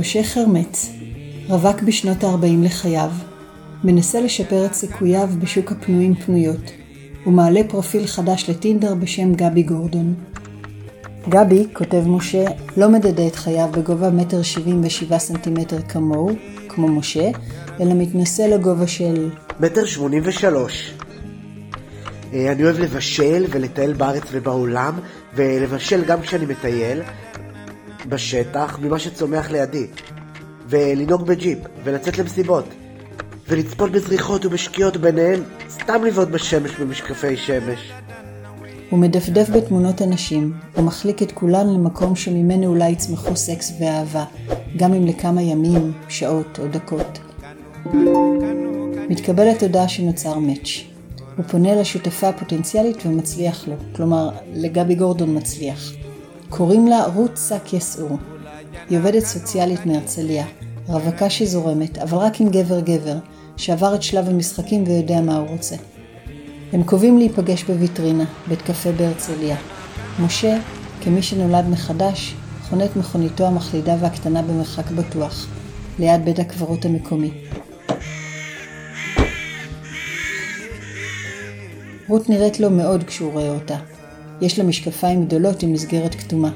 משה חרמץ, רווק בשנות ה-40 לחייו, מנסה לשפר את סיכוייו בשוק הפנויים פנויות, ומעלה פרופיל חדש לטינדר בשם גבי גורדון. גבי, כותב משה, לא מדדה את חייו בגובה מטר שבעים ושבעה סנטימטר כמוהו, כמו משה, אלא מתנשא לגובה של... מטר שמונים ושלוש. אה, אני אוהב לבשל ולטייל בארץ ובעולם, ולבשל גם כשאני מטייל בשטח ממה שצומח לידי, ולנהוג בג'יפ, ולצאת למסיבות, ולצפות בזריחות ובשקיעות ביניהן, סתם לבעוט בשמש במשקפי שמש. הוא מדפדף בתמונות הנשים, ומחליק את כולן למקום שממנו אולי יצמחו סקס ואהבה, גם אם לכמה ימים, שעות או דקות. מתקבלת הודעה שנוצר מאץ'. הוא פונה לשותפה הפוטנציאלית ומצליח לו, כלומר, לגבי גורדון מצליח. קוראים לה רות שק יסעור. היא עובדת סוציאלית מהרצליה, רווקה שזורמת, אבל רק עם גבר-גבר, שעבר את שלב המשחקים ויודע מה הוא רוצה. הם קובעים להיפגש בוויטרינה, בית קפה בהרצליה. משה, כמי שנולד מחדש, חונה את מכוניתו המחלידה והקטנה במרחק בטוח, ליד בית הקברות המקומי. רות נראית לו מאוד כשהוא רואה אותה. יש לה משקפיים גדולות עם מסגרת כתומה,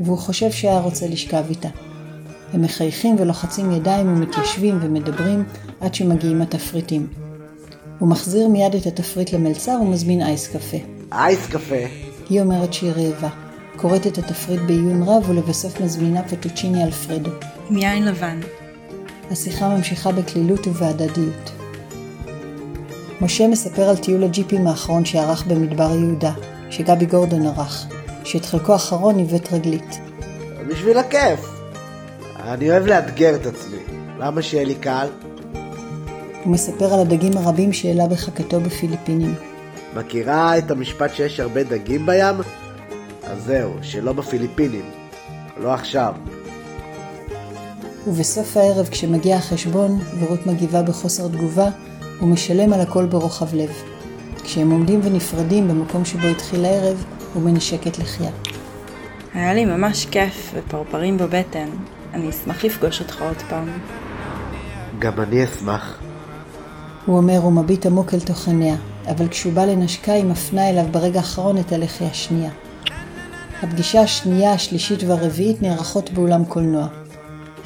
והוא חושב שהיה רוצה לשכב איתה. הם מחייכים ולוחצים ידיים ומתיישבים ומדברים עד שמגיעים התפריטים. הוא מחזיר מיד את התפריט למלצר ומזמין אייס קפה. אייס קפה. היא אומרת שהיא רעבה, קוראת את התפריט בעיון רב ולבסוף מזמינה פטוצ'יני אלפרדו. עם יין לבן. השיחה ממשיכה בקלילות ובהדדיות. משה מספר על טיול הג'יפים האחרון שערך במדבר יהודה, שגבי גורדון ערך, שאת חלקו האחרון עיוות רגלית. בשביל הכיף. אני אוהב לאתגר את עצמי. למה שיהיה לי קל? הוא מספר על הדגים הרבים שהעלה בחכתו בפיליפינים. מכירה את המשפט שיש הרבה דגים בים? אז זהו, שלא בפיליפינים. לא עכשיו. ובסוף הערב, כשמגיע החשבון, ורות מגיבה בחוסר תגובה, הוא משלם על הכל ברוחב לב. כשהם עומדים ונפרדים במקום שבו התחיל הערב, הוא מנשק את לחייה. היה לי ממש כיף ופרפרים בבטן. אני אשמח לפגוש אותך עוד פעם. גם אני אשמח. הוא אומר ומביט עמוק אל תוך עיניה, אבל כשהוא בא לנשקה היא מפנה אליו ברגע האחרון את הלחי השנייה. הפגישה השנייה, השלישית והרביעית נערכות באולם קולנוע.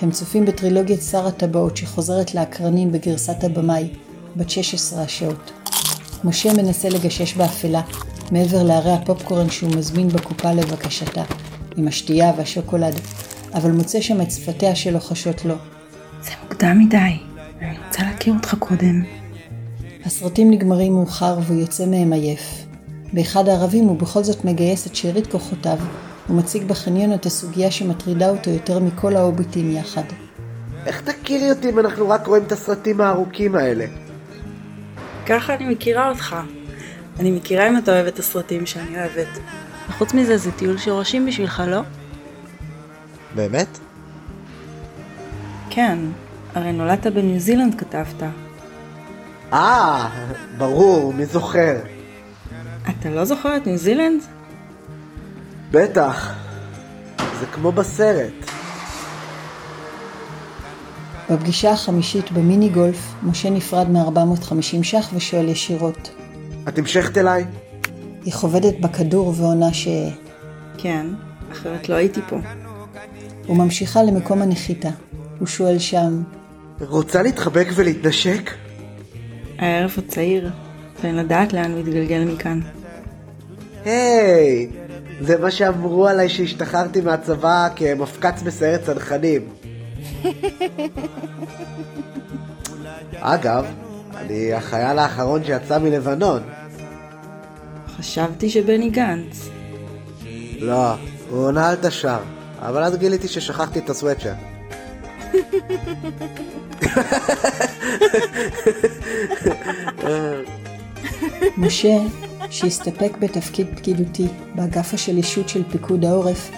הם צופים בטרילוגיית שר הטבעות שחוזרת לאקרנים בגרסת הבמאי, בת 16 השעות. משה מנסה לגשש באפלה, מעבר להרי הפופקורן שהוא מזמין בקופה לבקשתה, עם השתייה והשוקולד, אבל מוצא שם את שפתיה שלוחשות לו. זה מוקדם מדי, אני רוצה להכיר אותך קודם. הסרטים נגמרים מאוחר והוא יוצא מהם עייף. באחד הערבים הוא בכל זאת מגייס את שארית כוחותיו, ומציג בחניון את הסוגיה שמטרידה אותו יותר מכל ההוביטים יחד. איך תכירי אותי אם אנחנו רק רואים את הסרטים הארוכים האלה? ככה אני מכירה אותך. אני מכירה אם אתה אוהב את הסרטים שאני אוהבת. וחוץ מזה זה טיול שורשים בשבילך, לא? באמת? כן, הרי נולדת בניו זילנד כתבת. אה, ברור, מי זוכר? אתה לא זוכר את ניו זילנד? בטח. זה כמו בסרט. בפגישה החמישית במיני גולף, משה נפרד מ-450 ש"ח ושואל ישירות. את המשכת אליי? היא חובדת בכדור ועונה ש... כן, אחרת לא הייתי פה. וממשיכה למקום הנחיתה. הוא שואל שם, רוצה להתחבק ולהתנשק? הערב עוד צעיר, ואין לדעת לאן הוא יתגלגל מכאן. היי, זה מה שאמרו עליי שהשתחררתי מהצבא כמפקץ בסיירת צנחנים. אגב, אני החייל האחרון שיצא מלבנון. חשבתי שבני גנץ. לא, הוא עונה על תש"ר, אבל אז גיליתי ששכחתי את הסוואטשר. משה, שהסתפק בתפקיד פקידותי באגף השלישות של פיקוד העורף,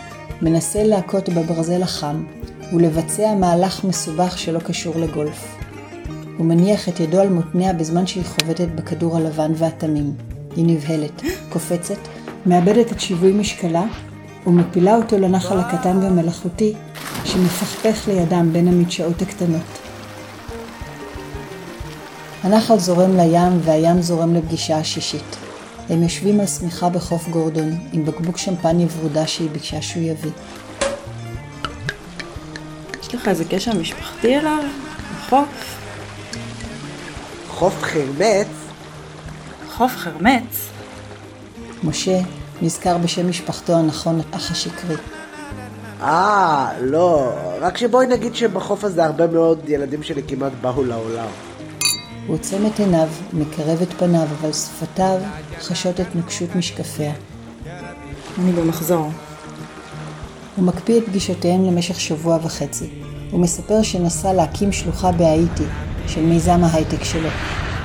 מנסה להכות בברזל החם ולבצע מהלך מסובך שלא קשור לגולף. הוא מניח את ידו על מותניה בזמן שהיא חובטת בכדור הלבן והתמים. היא נבהלת, קופצת, מאבדת את שיווי משקלה ומפילה אותו לנחל הקטן והמלאכותי, שמפכפך לידם בין המדשאות הקטנות. הנחל זורם לים והים זורם לפגישה השישית. הם יושבים על שמיכה בחוף גורדון עם בקבוק שמפניה ורודה שהיא ביקשה שהוא יביא. יש לך איזה קשר משפחתי אליו? לחוף? חוף חרמץ? חוף חרמץ? משה נזכר בשם משפחתו הנכון אך השקרי. אה, לא, רק שבואי נגיד שבחוף הזה הרבה מאוד ילדים שלי כמעט באו לעולם. הוא עוצם את עיניו, מקרב את פניו, אבל שפתיו חשות את נוקשות משקפיה. אני במחזור. הוא מקפיא את פגישותיהם למשך שבוע וחצי. הוא מספר שנסע להקים שלוחה בהאיטי של מיזם ההייטק שלו,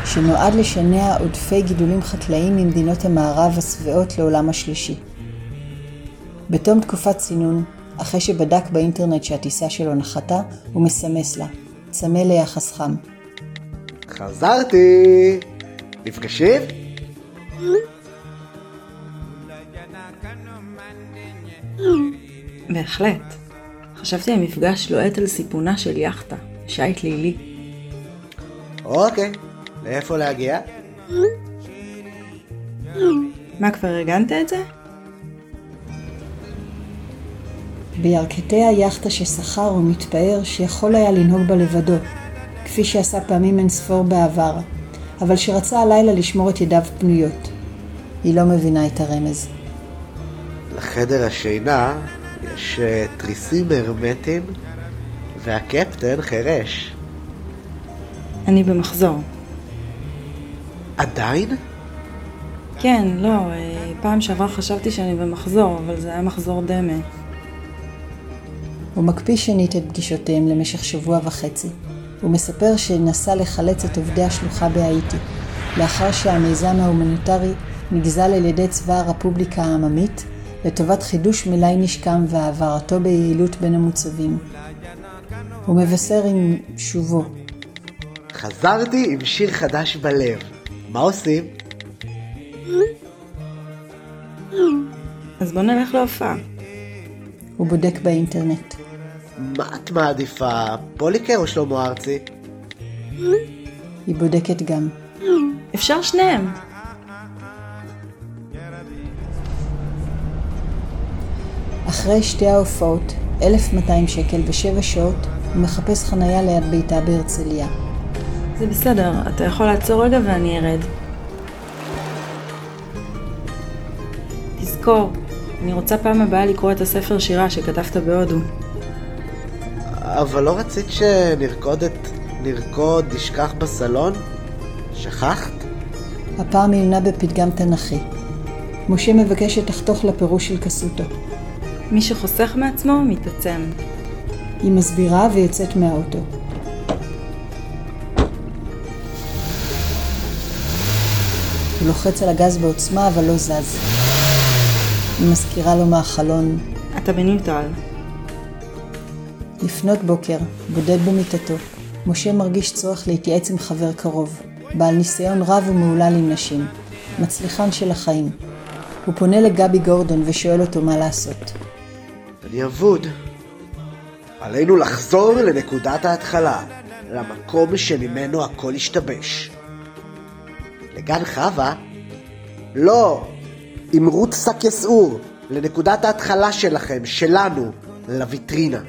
שנועד לשנע עודפי גידולים חקלאיים ממדינות המערב השבעות לעולם השלישי. בתום תקופת צינון, אחרי שבדק באינטרנט שהטיסה שלו נחתה, הוא מסמס לה, צמא ליחס חם. חזרתי! נפגשים? בהחלט. חשבתי על מפגש לוהט על סיפונה של יאכטה, שיט לילי. אוקיי, לאיפה להגיע? מה, כבר ארגנת את זה? בירכתי היאכטה ששכר הוא מתפאר שיכול היה לנהוג בה לבדו, כפי שעשה פעמים אין ספור בעבר, אבל שרצה הלילה לשמור את ידיו פנויות. היא לא מבינה את הרמז. לחדר השינה יש תריסים הרמטיים והקפטן חירש. אני במחזור. עדיין? כן, לא, אה, פעם שעברה חשבתי שאני במחזור, אבל זה היה מחזור דמה. הוא מקפיא שנית את פגישותיהם למשך שבוע וחצי. הוא מספר שנסע לחלץ את עובדי השלוחה בהאיטי, לאחר שהמיזם ההומניטרי נגזל על ידי צבא הרפובליקה העממית, לטובת חידוש מלאי נשקם והעברתו ביעילות בין המוצבים. הוא מבשר עם שובו. חזרתי עם שיר חדש בלב. מה עושים? אז בוא נלך להופעה. הוא בודק באינטרנט. מה את מעדיפה, פוליקר או שלמה ארצי? היא בודקת גם. אפשר שניהם. אחרי שתי ההופעות, 1,200 שקל ושבע שעות, הוא מחפש חניה ליד ביתה בהרצליה. זה בסדר, אתה יכול לעצור רגע ואני ארד. תזכור, אני רוצה פעם הבאה לקרוא את הספר שירה שכתבת בהודו. אבל לא רצית שנרקוד את... נרקוד נשכח בסלון? שכחת? הפעם היא עונה בפתגם תנכי. משה מבקש שתחתוך לפירוש של קסוטו. מי שחוסך מעצמו, מתעצם. היא מסבירה ויוצאת מהאוטו. הוא לוחץ על הגז בעוצמה אבל לא זז. היא מזכירה לו מהחלון. אתה בניוטרל. לפנות בוקר, בודד במיטתו, משה מרגיש צורך להתייעץ עם חבר קרוב, בעל ניסיון רב ומהולל עם נשים, מצליחן של החיים. הוא פונה לגבי גורדון ושואל אותו מה לעשות. אני אבוד. עלינו לחזור לנקודת ההתחלה, למקום שממנו הכל השתבש. לגן חווה? לא, עם רות שק יסעור, לנקודת ההתחלה שלכם, שלנו, לויטרינה.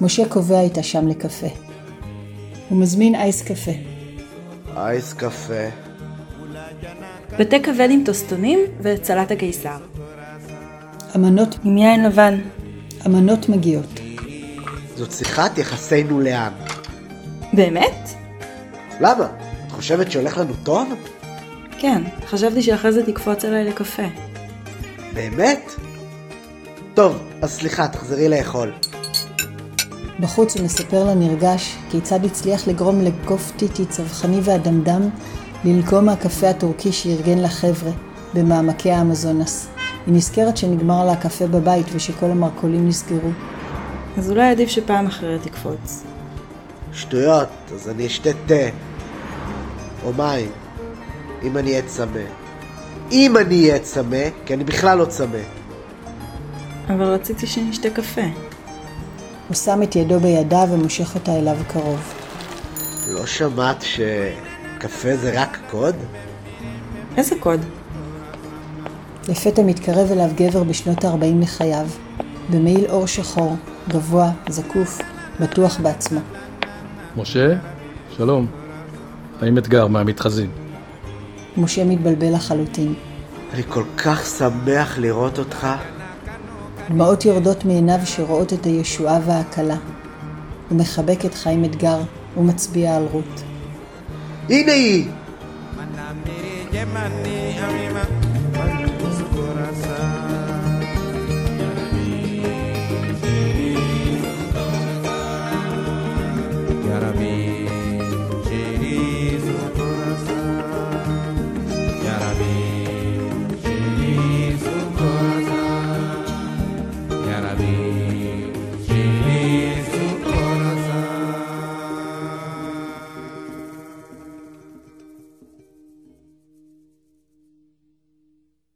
משה קובע איתה שם לקפה. הוא מזמין אייס קפה. אייס קפה. בתה כבד עם טוסטונים וצלט הקיסר. אמנות, עם יין לבן. אמנות מגיעות. זאת שיחת יחסינו לאן. באמת? למה? את חושבת שהולך לנו טוב? כן, חשבתי שאחרי זה תקפוץ אליי לקפה. באמת? טוב, אז סליחה, תחזרי לאכול. בחוץ הוא מספר לה נרגש כיצד הצליח לגרום לגוף טיטי צווחני ואדמדם ללקום מהקפה הטורקי שארגן לחבר'ה במעמקי האמזונס. היא נזכרת שנגמר לה הקפה בבית ושכל המרכולים נסגרו. אז אולי עדיף שפעם אחרת תקפוץ. שטויות, אז אני אשתה תה. או מים. אם אני אהיה צמא. אם אני אהיה צמא, כי אני בכלל לא צמא. אבל רציתי שנשתה קפה. הוא שם את ידו בידה ומושך אותה אליו קרוב. לא שמעת שקפה זה רק קוד? איזה קוד? לפתע מתקרב אליו גבר בשנות ה-40 לחייו, במעיל אור שחור, גבוה, זקוף, בטוח בעצמו. משה, שלום. האם אתגר מהמתחזים? משה מתבלבל לחלוטין. אני כל כך שמח לראות אותך. דמעות יורדות מעיניו שרואות את הישועה וההקלה. הוא מחבק את חיים אתגר ומצביע על רות. הנה היא! Carabina.